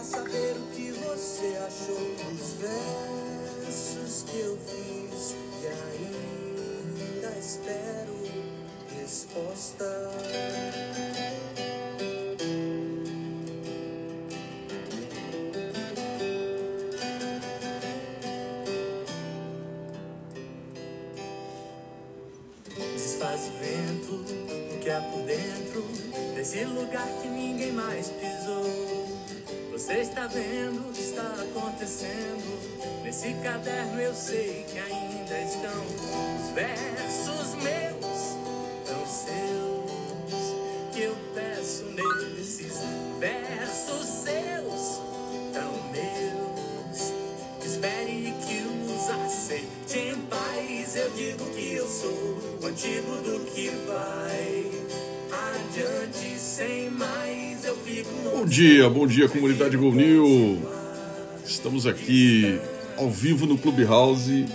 pra saber o que você achou dos versos que eu fiz e ainda espero resposta. Desfaz o vento, que há por dentro desse lugar que ninguém mais. Você está vendo o que está acontecendo nesse caderno? Eu sei que ainda estão os versos meus, dia, bom dia comunidade Gol New. Estamos aqui ao vivo no Clubhouse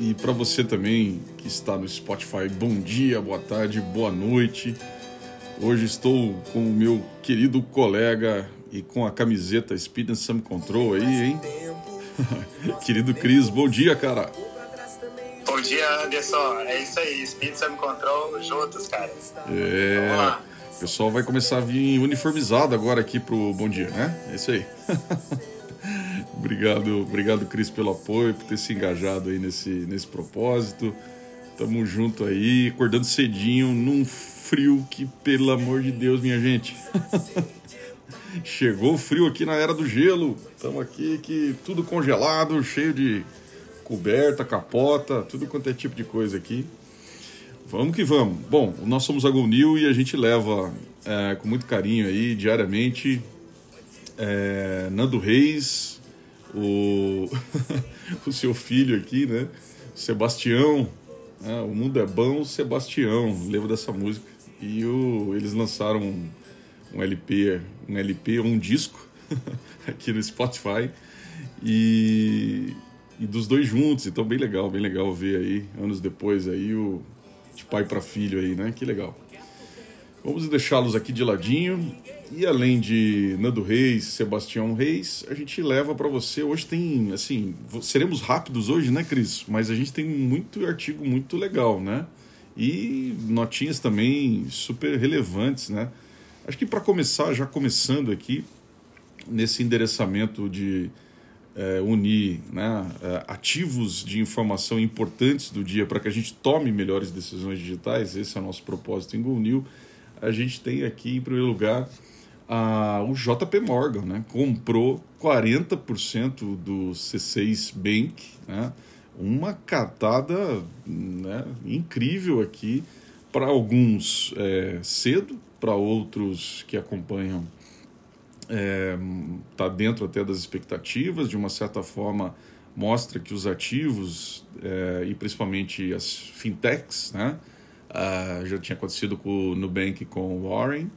e para você também que está no Spotify, bom dia, boa tarde, boa noite. Hoje estou com o meu querido colega e com a camiseta Speed and Some Control aí, hein? querido Cris, bom dia, cara. Bom dia, Anderson. É isso aí. Speed Sam Control juntos, cara. Vamos É, lá. O pessoal vai começar a vir uniformizado agora aqui pro Bom Dia, né? É isso aí. obrigado, obrigado, Cris, pelo apoio, por ter se engajado aí nesse, nesse propósito. Tamo junto aí, acordando cedinho, num frio que, pelo amor de Deus, minha gente. Chegou o frio aqui na era do gelo. Estamos aqui que tudo congelado, cheio de coberta, capota, tudo quanto é tipo de coisa aqui. Vamos que vamos. Bom, nós somos a Go New e a gente leva é, com muito carinho aí, diariamente, é, Nando Reis, o, o seu filho aqui, né? Sebastião. né? o mundo é bom, Sebastião. Lembro dessa música. E o, eles lançaram um, um LP, um LP, um disco aqui no Spotify. E, e dos dois juntos, então bem legal, bem legal ver aí, anos depois aí, o de pai para filho aí, né? Que legal. Vamos deixá-los aqui de ladinho. E além de Nando Reis, Sebastião Reis, a gente leva para você. Hoje tem, assim, seremos rápidos hoje, né, Cris? Mas a gente tem muito artigo muito legal, né? E notinhas também super relevantes, né? Acho que para começar, já começando aqui, nesse endereçamento de é, unir né, é, ativos de informação importantes do dia para que a gente tome melhores decisões digitais, esse é o nosso propósito em Go New, a gente tem aqui, em primeiro lugar, a, o JP Morgan, né, comprou 40% do C6 Bank, né, uma catada né, incrível aqui, para alguns é, cedo, para outros que acompanham está dentro até das expectativas, de uma certa forma mostra que os ativos eh, e principalmente as fintechs, né, ah, já tinha acontecido com o Nubank com o Warren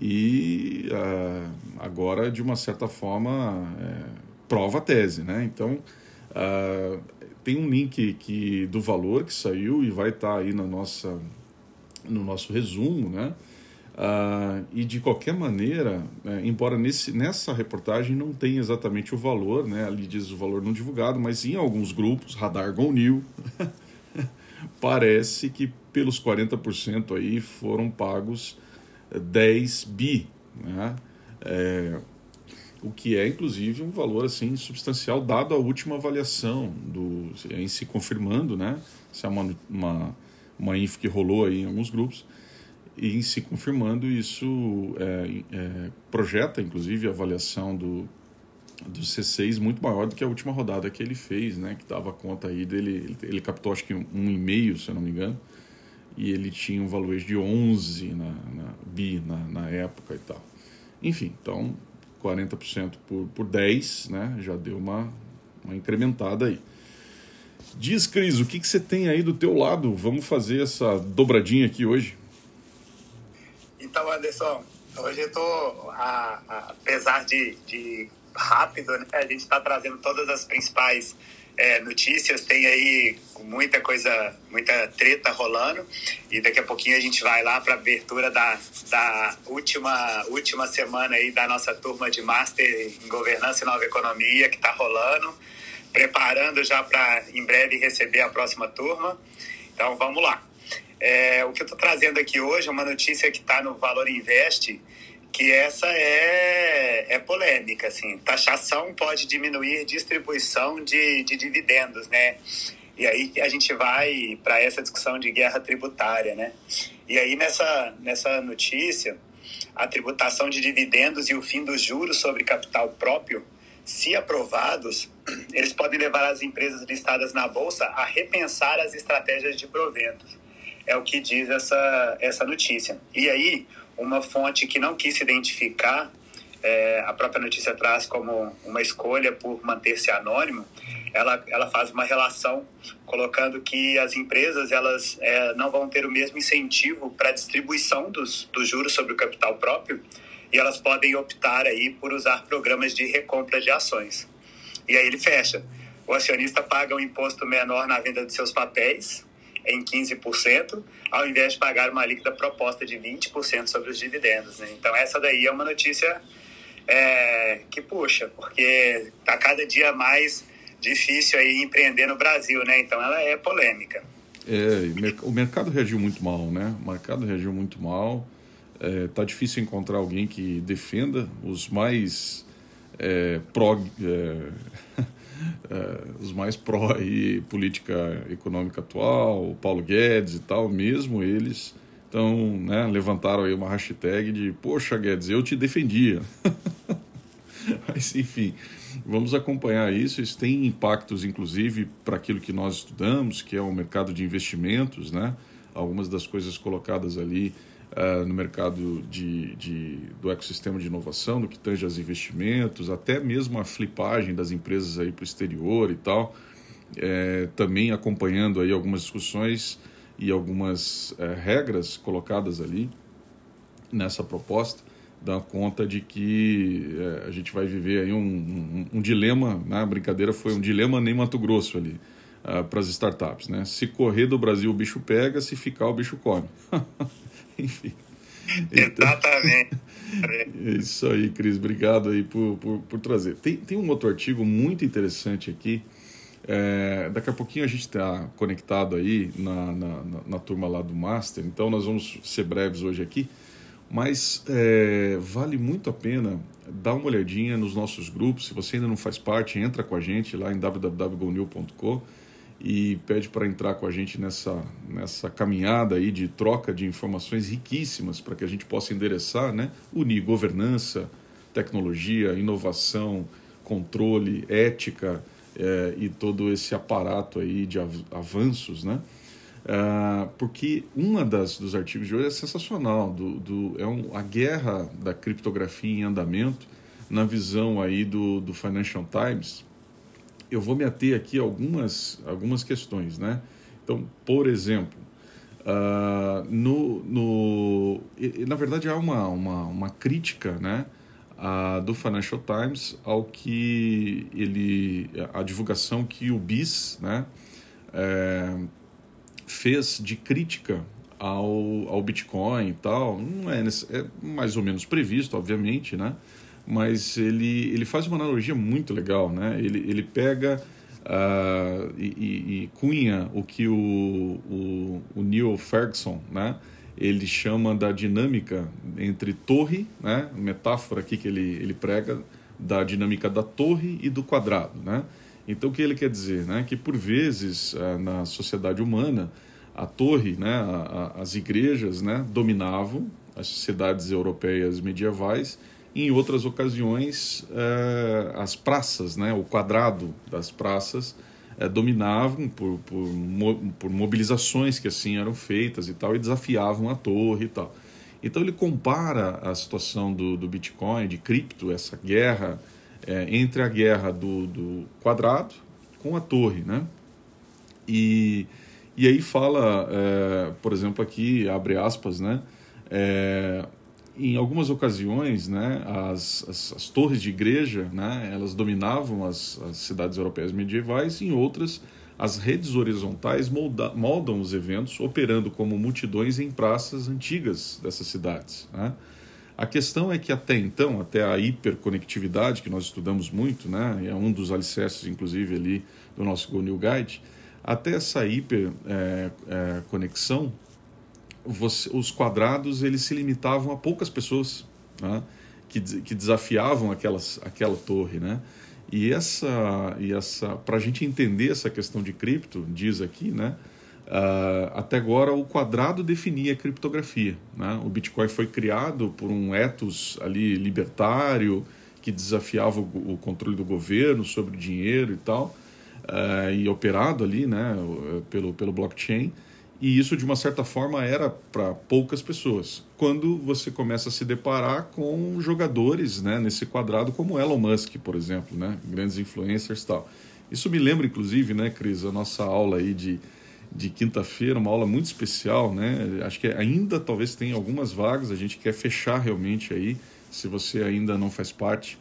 e ah, agora de uma certa forma eh, prova a tese, né? Então ah, tem um link que do valor que saiu e vai estar aí na nossa no nosso resumo, né? Ah, e de qualquer maneira, né, embora nesse, nessa reportagem não tenha exatamente o valor, né, ali diz o valor não divulgado, mas em alguns grupos, Radar Go New, parece que pelos 40% aí foram pagos eh, 10 bi, né? É, o que é inclusive um valor assim substancial dado a última avaliação do em se confirmando, né? Se é uma, uma, uma info que rolou aí em alguns grupos e em se confirmando isso é, é, projeta inclusive a avaliação do do C6 muito maior do que a última rodada que ele fez, né? Que dava conta aí dele, ele, captou acho que um, e meio, se eu não me engano, e ele tinha um valuation de 11 na, na bi na, na época e tal. Enfim, então 40% por, por 10, né? Já deu uma, uma incrementada aí. Diz, Cris, o que, que você tem aí do teu lado? Vamos fazer essa dobradinha aqui hoje. Então, Anderson, hoje eu a- apesar de, de rápido, né, a gente está trazendo todas as principais é, notícias, tem aí muita coisa, muita treta rolando e daqui a pouquinho a gente vai lá para a abertura da, da última, última semana aí da nossa turma de Master em Governança e Nova Economia que está rolando, preparando já para em breve receber a próxima turma. Então vamos lá. É, o que eu estou trazendo aqui hoje é uma notícia que está no Valor Invest, que essa é, é polêmica, assim. Taxação pode diminuir distribuição de, de dividendos, né? E aí a gente vai para essa discussão de guerra tributária, né? E aí nessa, nessa notícia, a tributação de dividendos e o fim dos juros sobre capital próprio, se aprovados, eles podem levar as empresas listadas na bolsa a repensar as estratégias de proventos. É o que diz essa, essa notícia. E aí, uma fonte que não quis se identificar, é, a própria notícia traz como uma escolha por manter-se anônimo, ela, ela faz uma relação colocando que as empresas elas é, não vão ter o mesmo incentivo para a distribuição dos, dos juros sobre o capital próprio e elas podem optar aí por usar programas de recompra de ações. E aí ele fecha. O acionista paga um imposto menor na venda de seus papéis, em 15%, ao invés de pagar uma líquida proposta de 20% sobre os dividendos. Né? Então, essa daí é uma notícia é, que puxa, porque está cada dia mais difícil aí empreender no Brasil, né? Então, ela é polêmica. É, o mercado reagiu muito mal, né? O mercado reagiu muito mal. É, tá difícil encontrar alguém que defenda os mais é, pró, é, uh, os mais pró aí, política econômica atual, Paulo Guedes e tal, mesmo eles então, né, levantaram aí uma hashtag de Poxa, Guedes, eu te defendia. Mas, enfim, vamos acompanhar isso. Isso tem impactos, inclusive, para aquilo que nós estudamos, que é o mercado de investimentos, né? Algumas das coisas colocadas ali uh, no mercado de, de, do ecossistema de inovação, no que tange aos investimentos, até mesmo a flipagem das empresas aí para o exterior e tal, é, também acompanhando aí algumas discussões e algumas é, regras colocadas ali nessa proposta dá conta de que é, a gente vai viver aí um, um, um dilema, né? a brincadeira foi um dilema nem Mato Grosso ali, uh, ah, para as startups, né? Se correr do Brasil o bicho pega, se ficar o bicho come. Enfim. Então, Exatamente. É isso aí, Cris. Obrigado aí por, por, por, trazer. Tem, tem um outro artigo muito interessante aqui. É, daqui a pouquinho a gente está conectado aí na, na, na, na, turma lá do Master, então nós vamos ser breves hoje aqui, mas é, vale muito a pena dar uma olhadinha nos nossos grupos. Se você ainda não faz parte, entra com a gente lá em www.gonil.com e pede para entrar com a gente nessa, nessa caminhada aí de troca de informações riquíssimas para que a gente possa endereçar, né? unir governança, tecnologia, inovação, controle, ética é, e todo esse aparato aí de avanços, né? Uh, porque uma das dos artigos de hoje é sensacional, do, do, é um, a guerra da criptografia em andamento na visão aí do, do Financial Times, eu vou me ater aqui a algumas, algumas questões, né? Então, por exemplo, uh, no, no, na verdade há uma, uma, uma crítica, né? Uh, do Financial Times ao que ele a divulgação que o BIS né, é, fez de crítica ao, ao Bitcoin e tal não é, é mais ou menos previsto obviamente né mas ele, ele faz uma analogia muito legal, né? Ele, ele pega uh, e, e, e, cunha o que o, o, o Neil Ferguson, né? Ele chama da dinâmica entre torre, né? Metáfora aqui que ele, ele prega da dinâmica da torre e do quadrado, né? Então o que ele quer dizer, né? Que por vezes uh, na sociedade humana a torre, né? A, a, as igrejas, né? Dominavam as sociedades europeias medievais em outras ocasiões, eh, as praças, né, o quadrado das praças, eh, dominavam por, por, por, mobilizações que assim eram feitas e tal, e desafiavam a torre e tal. Então ele compara a situação do, do Bitcoin, de cripto, essa guerra, eh, entre a guerra do, do, quadrado com a torre, né? E, e aí fala, por exemplo, aqui, abre aspas, né? Em algumas ocasiões, né, as, as, as, torres de igreja, né, elas dominavam as, as cidades europeias medievais, em outras, as redes horizontais molda, moldam os eventos, operando como multidões em praças antigas dessas cidades. Né? A questão é que até então, até a hiperconectividade, que nós estudamos muito, né, é um dos alicerces, inclusive, ali do nosso Go New Guide, até essa hiperconexão, é, é, você, os quadrados eles se limitavam a poucas pessoas né, que, que desafiavam aquelas, aquela torre, né? E essa, e essa, para a gente entender essa questão de cripto, diz aqui, né? Uh, até agora o quadrado definia a criptografia. Né? O Bitcoin foi criado por um ethos ali libertário que desafiava o, o controle do governo sobre o dinheiro e tal, uh, e operado ali, né, pelo pelo blockchain. E isso, de uma certa forma, era para poucas pessoas. Quando você começa a se deparar com jogadores né, nesse quadrado, como Elon Musk, por exemplo, né, grandes influencers e tal. Isso me lembra, inclusive, né, Cris, a nossa aula aí de, de quinta-feira, uma aula muito especial, né? Acho que ainda talvez tenha algumas vagas, a gente quer fechar realmente aí. Se você ainda não faz parte,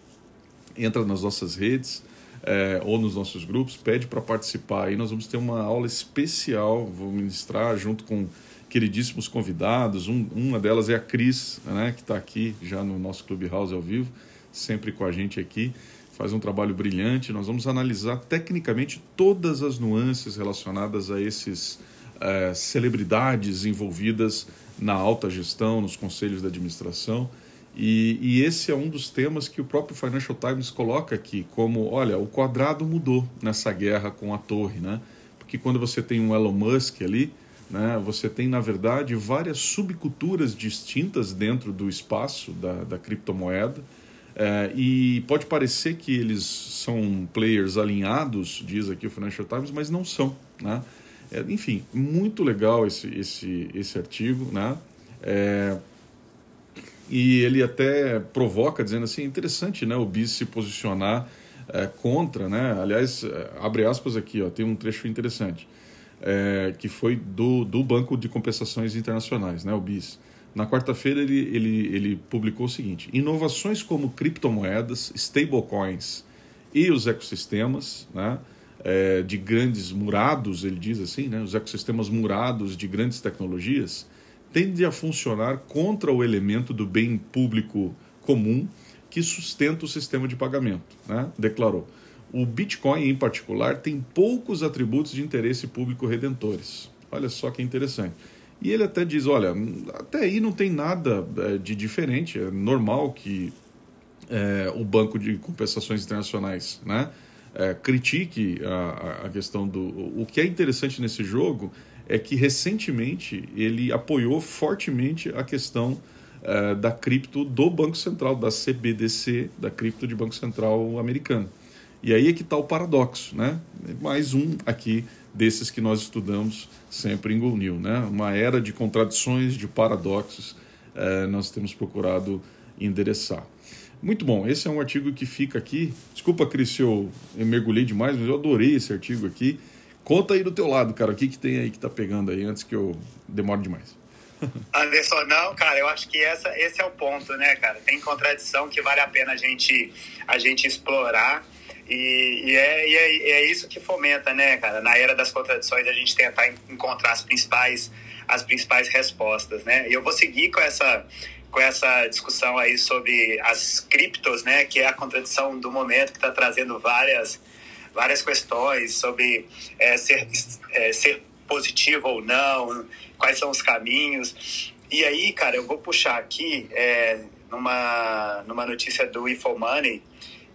entra nas nossas redes é, ou nos nossos grupos, pede para participar. Aí nós vamos ter uma aula especial, vou ministrar junto com queridíssimos convidados. Um, uma delas é a Cris, né, que está aqui já no nosso Clubhouse ao vivo, sempre com a gente aqui. Faz um trabalho brilhante. Nós vamos analisar tecnicamente todas as nuances relacionadas a esses é, celebridades envolvidas na alta gestão, nos conselhos de administração e, e, esse é um dos temas que o próprio Financial Times coloca aqui, como, olha, o quadrado mudou nessa guerra com a torre, né? Porque quando você tem um Elon Musk ali, né, você tem, na verdade, várias subculturas distintas dentro do espaço da, da criptomoeda, é, e pode parecer que eles são players alinhados, diz aqui o Financial Times, mas não são, né? É, enfim, muito legal esse, esse, esse artigo, né? É, e ele até provoca dizendo assim, interessante, né, o bis se posicionar é, contra, né? Aliás, é, abre aspas aqui, ó, tem um trecho interessante, é, que foi do, do Banco de Compensações Internacionais, né, o BIS. Na quarta-feira ele, ele, ele publicou o seguinte: inovações como criptomoedas, stablecoins e os ecossistemas, né, é, de grandes murados, ele diz assim, né, os ecossistemas murados de grandes tecnologias tende a funcionar contra o elemento do bem público comum que sustenta o sistema de pagamento, né? declarou. O Bitcoin, em particular, tem poucos atributos de interesse público redentores. Olha só que interessante. E ele até diz: olha, até aí não tem nada é, de diferente, é normal que é, o Banco de Compensações Internacionais né, é, critique a, a questão do. O que é interessante nesse jogo é que recentemente ele apoiou fortemente a questão uh, da cripto do Banco Central, da CBDC, da cripto de Banco Central americano. E aí é que está o paradoxo, né? Mais um aqui desses que nós estudamos sempre em Go New, né? Uma era de contradições, de paradoxos, uh, nós temos procurado endereçar. Muito bom, esse é um artigo que fica aqui. Desculpa, Cris, se eu mergulhei demais, mas eu adorei esse artigo aqui. Conta aí do teu lado, cara, o que, que tem aí que tá pegando aí antes que eu demore demais. Anderson, não, cara, eu acho que essa, esse é o ponto, né, cara? Tem contradição que vale a pena a gente, a gente explorar. E, e, é, e é, é, isso que fomenta, né, cara? Na era das contradições, a gente tentar encontrar as principais, as principais respostas, né? E eu vou seguir com essa, com essa discussão aí sobre as criptos, né? Que é a contradição do momento, que está trazendo várias várias questões sobre é, ser, é, ser positivo ou não, quais são os caminhos. E aí, cara, eu vou puxar aqui é, numa, numa notícia do InfoMoney,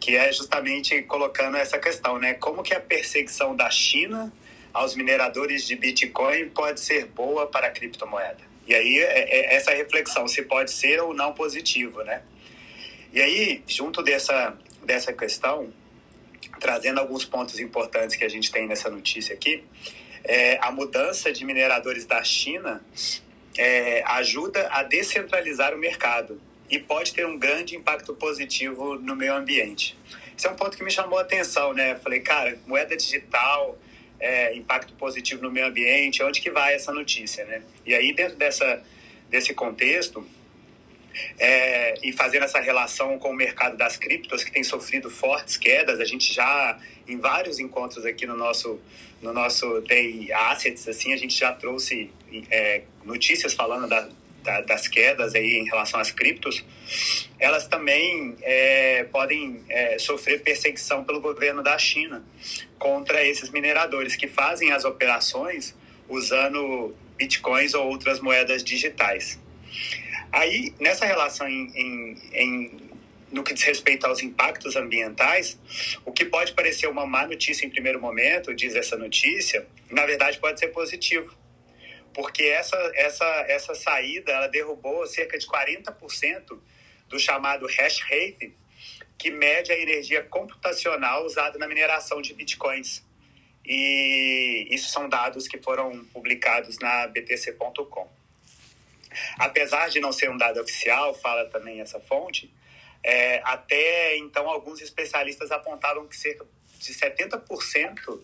que é justamente colocando essa questão, né? Como que a perseguição da China aos mineradores de Bitcoin pode ser boa para a criptomoeda? E aí, é, é essa reflexão, se pode ser ou não positivo, né? E aí, junto dessa, dessa questão, trazendo alguns pontos importantes que a gente tem nessa notícia aqui, é, a mudança de mineradores da China é, ajuda a descentralizar o mercado e pode ter um grande impacto positivo no meio ambiente. Esse é um ponto que me chamou a atenção, né? Falei, cara, moeda digital, é, impacto positivo no meio ambiente, onde que vai essa notícia, né? E aí, dentro dessa, desse contexto, é, e fazendo essa relação com o mercado das criptos, que tem sofrido fortes quedas, a gente já, em vários encontros aqui no nosso, no nosso Day Assets, assim, a gente já trouxe é, notícias falando da, da, das quedas aí em relação às criptos, elas também é, podem é, sofrer perseguição pelo governo da China contra esses mineradores que fazem as operações usando bitcoins ou outras moedas digitais. Aí, nessa relação em, em, em, no que diz respeito aos impactos ambientais, o que pode parecer uma má notícia em primeiro momento, diz essa notícia, na verdade pode ser positivo. Porque essa, essa, essa saída ela derrubou cerca de 40% do chamado hash rate, que mede a energia computacional usada na mineração de bitcoins. E isso são dados que foram publicados na btc.com. Apesar de não ser um dado oficial, fala também essa fonte, é, até então alguns especialistas apontavam que cerca de 70%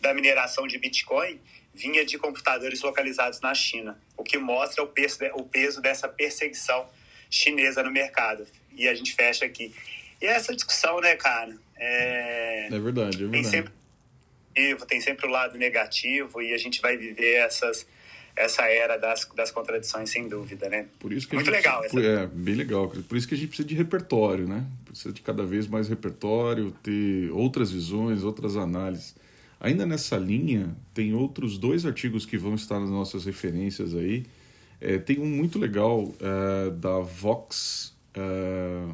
da mineração de Bitcoin vinha de computadores localizados na China, o que mostra o peso, o peso dessa perseguição chinesa no mercado. E a gente fecha aqui. E essa discussão, né, cara? É, é verdade, é verdade. Tem sempre, tem sempre o lado negativo e a gente vai viver essas essa era das, das contradições, sem dúvida, né? Por isso que Muito gente, legal. Essa... É, bem legal. Por isso que a gente precisa de repertório, né? Precisa de cada vez mais repertório, ter outras visões, outras análises. Ainda nessa linha, tem outros dois artigos que vão estar nas nossas referências aí. É, tem um muito legal é, da Vox, é,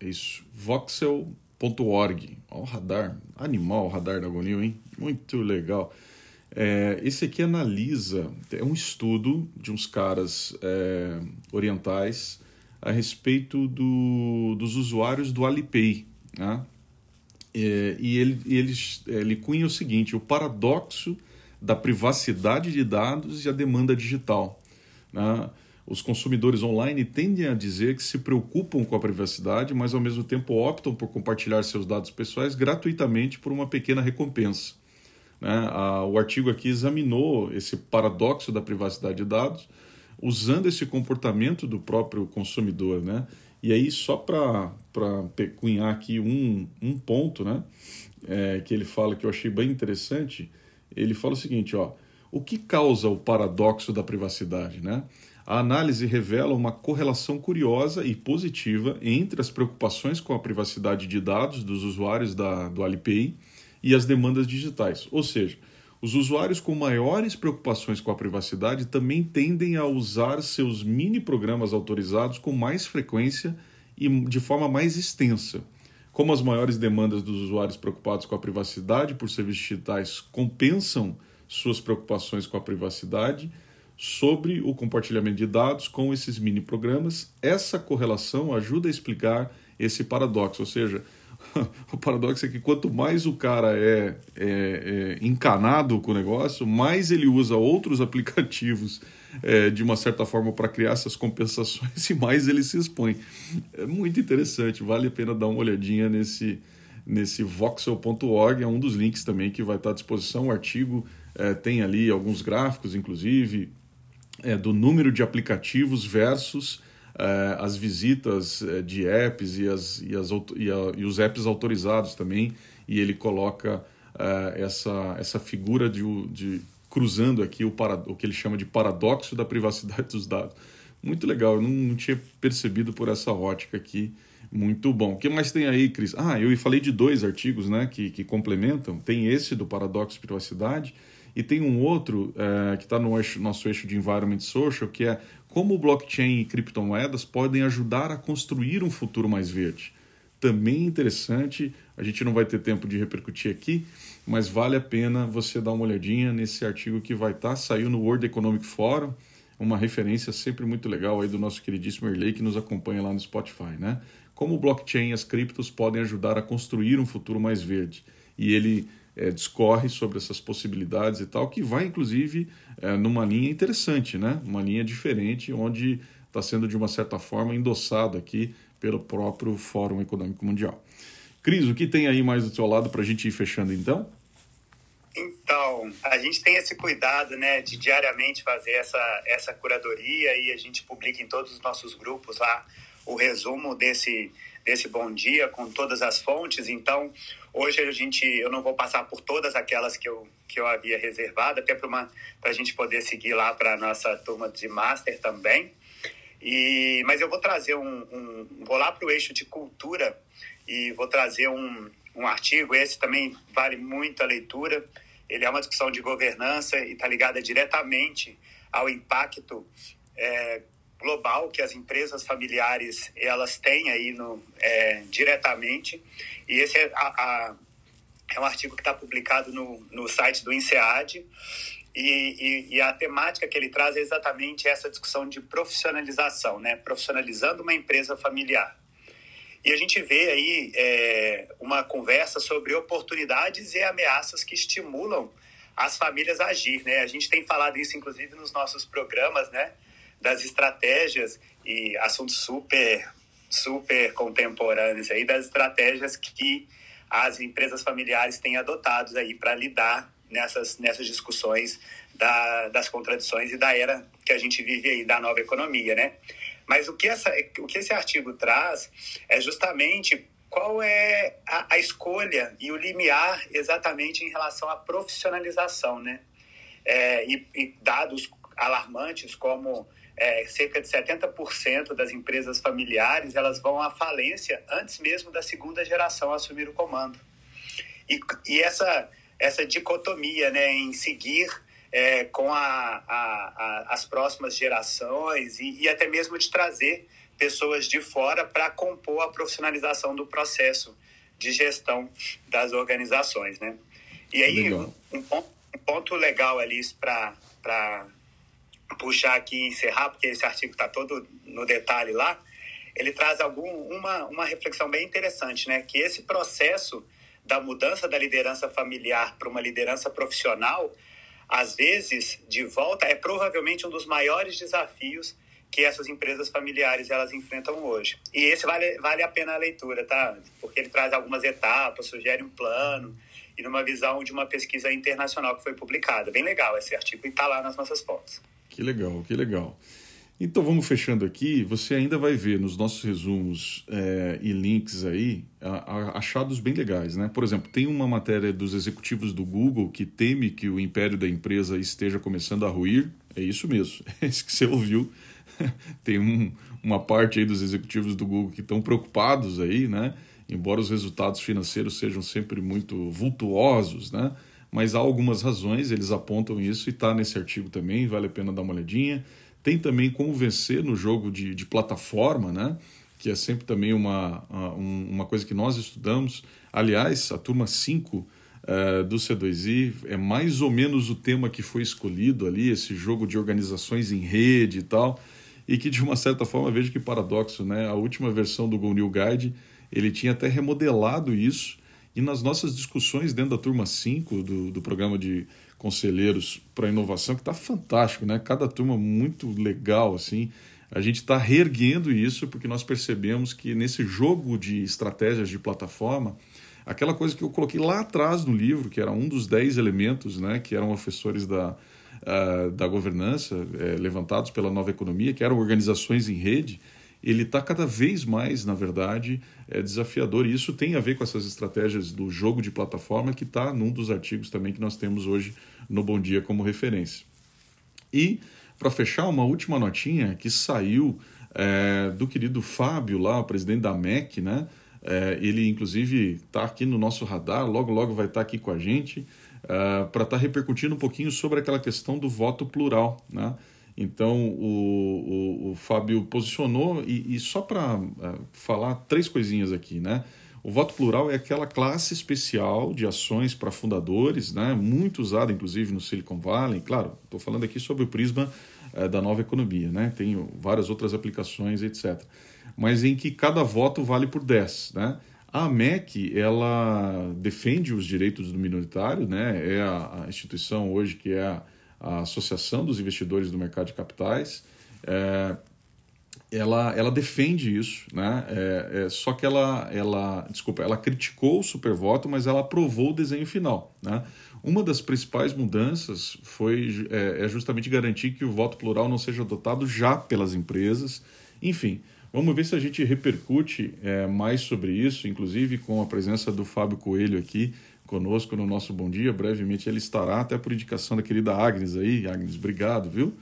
isso, voxel.org. Olha o radar, animal o radar da Agonil, hein? Muito legal. É, esse aqui analisa, é um estudo de uns caras é, orientais a respeito do, dos usuários do Alipay. Né? É, e ele, ele, ele cunha o seguinte: o paradoxo da privacidade de dados e a demanda digital. Né? Os consumidores online tendem a dizer que se preocupam com a privacidade, mas ao mesmo tempo optam por compartilhar seus dados pessoais gratuitamente por uma pequena recompensa. Né? A, o artigo aqui examinou esse paradoxo da privacidade de dados, usando esse comportamento do próprio consumidor. Né? E aí, só para pecunhar aqui um, um ponto né? É, que ele fala que eu achei bem interessante, ele fala o seguinte, ó, o que causa o paradoxo da privacidade? Né? A análise revela uma correlação curiosa e positiva entre as preocupações com a privacidade de dados dos usuários da, do Alipay e as demandas digitais. Ou seja, os usuários com maiores preocupações com a privacidade também tendem a usar seus mini programas autorizados com mais frequência e de forma mais extensa. Como as maiores demandas dos usuários preocupados com a privacidade por serviços digitais compensam suas preocupações com a privacidade sobre o compartilhamento de dados com esses mini programas, essa correlação ajuda a explicar esse paradoxo, ou seja, o paradoxo é que quanto mais o cara é, é, é encanado com o negócio, mais ele usa outros aplicativos é, de uma certa forma para criar essas compensações e mais ele se expõe. É muito interessante, vale a pena dar uma olhadinha nesse, nesse voxel.org, é um dos links também que vai estar à disposição. O artigo é, tem ali alguns gráficos, inclusive, é, do número de aplicativos versus uh, as visitas uh, de apps e, as, e, as, e, a, e, os apps autorizados também, e ele coloca uh, essa, essa figura de, de cruzando aqui o, para, o que ele chama de paradoxo da privacidade dos dados. Muito legal, eu não, não tinha percebido por essa ótica aqui. Muito bom. O que mais tem aí, Cris? Ah, eu falei de dois artigos né, que, que complementam. Tem esse do paradoxo de privacidade e tem um outro é, que está no eixo, nosso eixo de Environment Social, que é como o blockchain e criptomoedas podem ajudar a construir um futuro mais verde. Também interessante, a gente não vai ter tempo de repercutir aqui, mas vale a pena você dar uma olhadinha nesse artigo que vai estar, tá, saiu no World Economic Forum, uma referência sempre muito legal aí do nosso queridíssimo Erley que nos acompanha lá no Spotify, né? Como o blockchain e as criptos podem ajudar a construir um futuro mais verde. E ele é, discorre sobre essas possibilidades e tal, que vai inclusive é, numa linha interessante, né? uma linha diferente, onde está sendo de uma certa forma endossado aqui pelo próprio Fórum Econômico Mundial. Cris, o que tem aí mais do seu lado para a gente ir fechando então? Então, a gente tem esse cuidado, né, de diariamente fazer essa, essa curadoria e a gente publica em todos os nossos grupos lá o resumo desse, desse bom dia com todas as fontes. Então, hoje a gente, eu não vou passar por todas aquelas que eu, que eu havia reservado, até para a gente poder seguir lá para a nossa turma de Master também. E, mas eu vou trazer um, um vou lá para o eixo de cultura e vou trazer um, um artigo, esse também vale muito a leitura, ele é uma discussão de governança e está ligada diretamente ao impacto é, global que as empresas familiares elas têm aí no, é, diretamente. E esse é, a, a, é um artigo que está publicado no, no site do INSEAD. E, e, e, a temática que ele traz é exatamente essa discussão de profissionalização, né? profissionalizando uma empresa familiar. E a gente vê aí é, uma conversa sobre oportunidades e ameaças que estimulam as famílias a agir, né? A gente tem falado isso, inclusive, nos nossos programas, né? Das estratégias e assuntos super, super contemporâneos aí, das estratégias que as empresas familiares têm adotado aí para lidar nessas, nessas discussões da, das contradições e da era que a gente vive aí, da nova economia, né? Mas o que, essa, o que esse artigo traz é justamente qual é a, a, escolha e o limiar exatamente em relação à profissionalização, né? É, e, e, dados alarmantes como é, cerca de 70% das empresas familiares elas vão à falência antes mesmo da segunda geração assumir o comando. E, e essa, essa dicotomia né, em seguir é, com a, a, a, as próximas gerações e, e, até mesmo de trazer pessoas de fora para compor a profissionalização do processo de gestão das organizações, né? E aí, um, ponto, um ponto legal, Alice, para puxar aqui e encerrar, porque esse artigo está todo no detalhe lá, ele traz algum, uma, uma reflexão bem interessante, né? Que esse processo da mudança da liderança familiar para uma liderança profissional às vezes, de volta, é provavelmente um dos maiores desafios que essas empresas familiares elas enfrentam hoje. E esse vale, vale a pena a leitura, tá? Porque ele traz algumas etapas, sugere um plano e numa visão de uma pesquisa internacional que foi publicada. Bem legal esse artigo e está lá nas nossas fontes. Que legal, que legal. Então vamos fechando aqui. Você ainda vai ver nos nossos resumos é, e links aí a, a, achados bem legais, né? Por exemplo, tem uma matéria dos executivos do Google que teme que o império da empresa esteja começando a ruir. É isso mesmo, é isso que você ouviu. tem um, uma parte aí dos executivos do Google que estão preocupados aí, né? Embora os resultados financeiros sejam sempre muito vultuosos, né? Mas há algumas razões, eles apontam isso e está nesse artigo também, vale a pena dar uma olhadinha. Tem também como vencer no jogo de, de plataforma, né? que é sempre também uma, uma coisa que nós estudamos. Aliás, a turma 5 uh, eh, do C2I é mais ou menos o tema que foi escolhido ali, esse jogo de organizações em rede e tal, e que de uma certa forma, vejo que paradoxo, né? a última versão do Go New Guide, ele tinha até remodelado isso, e nas nossas discussões dentro da turma 5 do, do programa de conselheiros para inovação, que está fantástico, né? Cada turma muito legal, assim. A gente está reerguendo isso porque nós percebemos que nesse jogo de estratégias de plataforma, aquela coisa que eu coloquei lá atrás no livro, que era um dos dez elementos, né, que eram professores da, uh, da governança, uh, levantados pela nova economia, que eram organizações em rede, ele está cada vez mais, na verdade, é desafiador. E isso tem a ver com essas estratégias do jogo de plataforma que está num dos artigos também que nós temos hoje no Bom Dia como referência. E, para fechar, uma última notinha que saiu é, do querido Fábio lá, o presidente da MEC, né? É, ele, inclusive, está aqui no nosso radar, logo, logo vai estar tá aqui com a gente, é, para estar tá repercutindo um pouquinho sobre aquela questão do voto plural, né? Então o, o, o Fábio posicionou, e, e só para uh, é, falar três coisinhas aqui, né? O voto plural é aquela classe especial de ações para fundadores, né? muito usada inclusive no Silicon Valley. Claro, estou falando aqui sobre o prisma uh, da nova economia, né? tem várias outras aplicações, etc. Mas em que cada voto vale por 10. Né? A MEC ela defende os direitos do minoritário, né? é a, a instituição hoje que é a a Associação dos Investidores do Mercado de Capitais. É, ela, ela defende isso, né? É, é, só que ela, ela, desculpa, ela criticou o supervoto, mas ela aprovou o desenho final, né? Uma das principais mudanças foi é, é justamente garantir que o voto plural não seja adotado já pelas empresas. Enfim, vamos ver se a gente repercute é, mais sobre isso, inclusive com a presença do Fábio Coelho aqui conosco no nosso Bom Dia. Brevemente ele estará, até por indicação da querida Agnes aí. Agnes, obrigado, viu?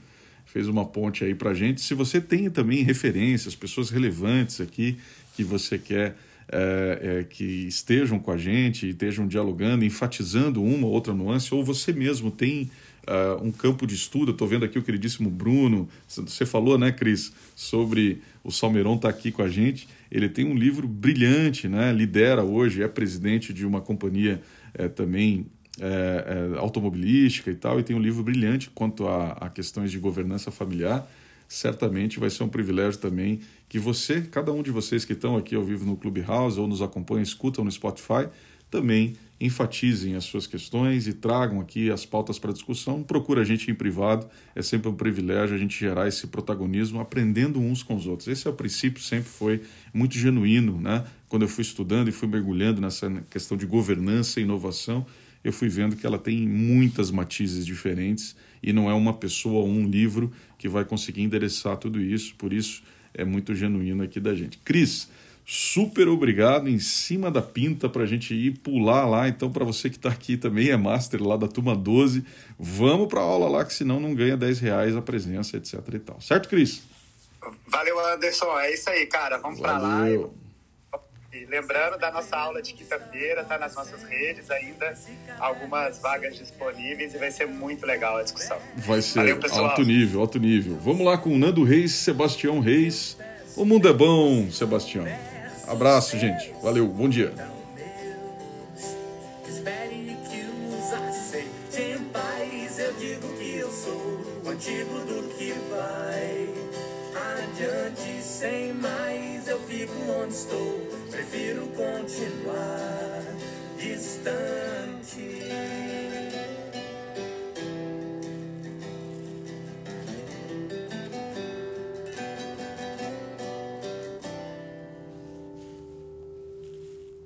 Fez uma ponte aí para gente. Se você tem também referências, pessoas relevantes aqui que você quer é, é, que estejam com a gente, estejam dialogando, enfatizando uma ou outra nuance, ou você mesmo tem uh, um campo de estudo. Estou vendo aqui o queridíssimo Bruno. Você falou, né, Cris, sobre o Salmeron estar tá aqui com a gente. Ele tem um livro brilhante, né? lidera hoje, é presidente de uma companhia é, também é, é, automobilística e tal, e tem um livro brilhante quanto a, a questões de governança familiar. Certamente vai ser um privilégio também que você, cada um de vocês que estão aqui ao vivo no Clubhouse ou nos acompanham, escutam no Spotify, também enfatizem as suas questões e tragam aqui as pautas para discussão. Procura a gente em privado, é sempre um privilégio a gente gerar esse protagonismo aprendendo uns com os outros. Esse é o princípio, sempre foi muito genuíno, né? Quando eu fui estudando e fui mergulhando nessa questão de governança e inovação, eu fui vendo que ela tem muitas matizes diferentes e não é uma pessoa ou um livro que vai conseguir endereçar tudo isso, por isso é muito genuíno aqui da gente. Cris, super obrigado em cima da pinta para a gente ir pular lá. Então, para você que está aqui também, é master lá da turma 12, vamos para a aula lá, que senão não ganha 10 reais a presença, etc e tal. Certo, Cris? Valeu, Anderson. É isso aí, cara. Vamos para lá. E lembrando da nossa aula de quinta-feira, tá nas nossas redes ainda, algumas vagas disponíveis e vai ser muito legal a discussão. Vai ser Valeu, alto nível, alto nível. Vamos lá com Nando Reis, Sebastião Reis. O mundo é bom, Sebastião. Abraço, gente. Valeu, bom dia. Contigo do que vai adiante sem mais eu fico onde estou prefiro continuar.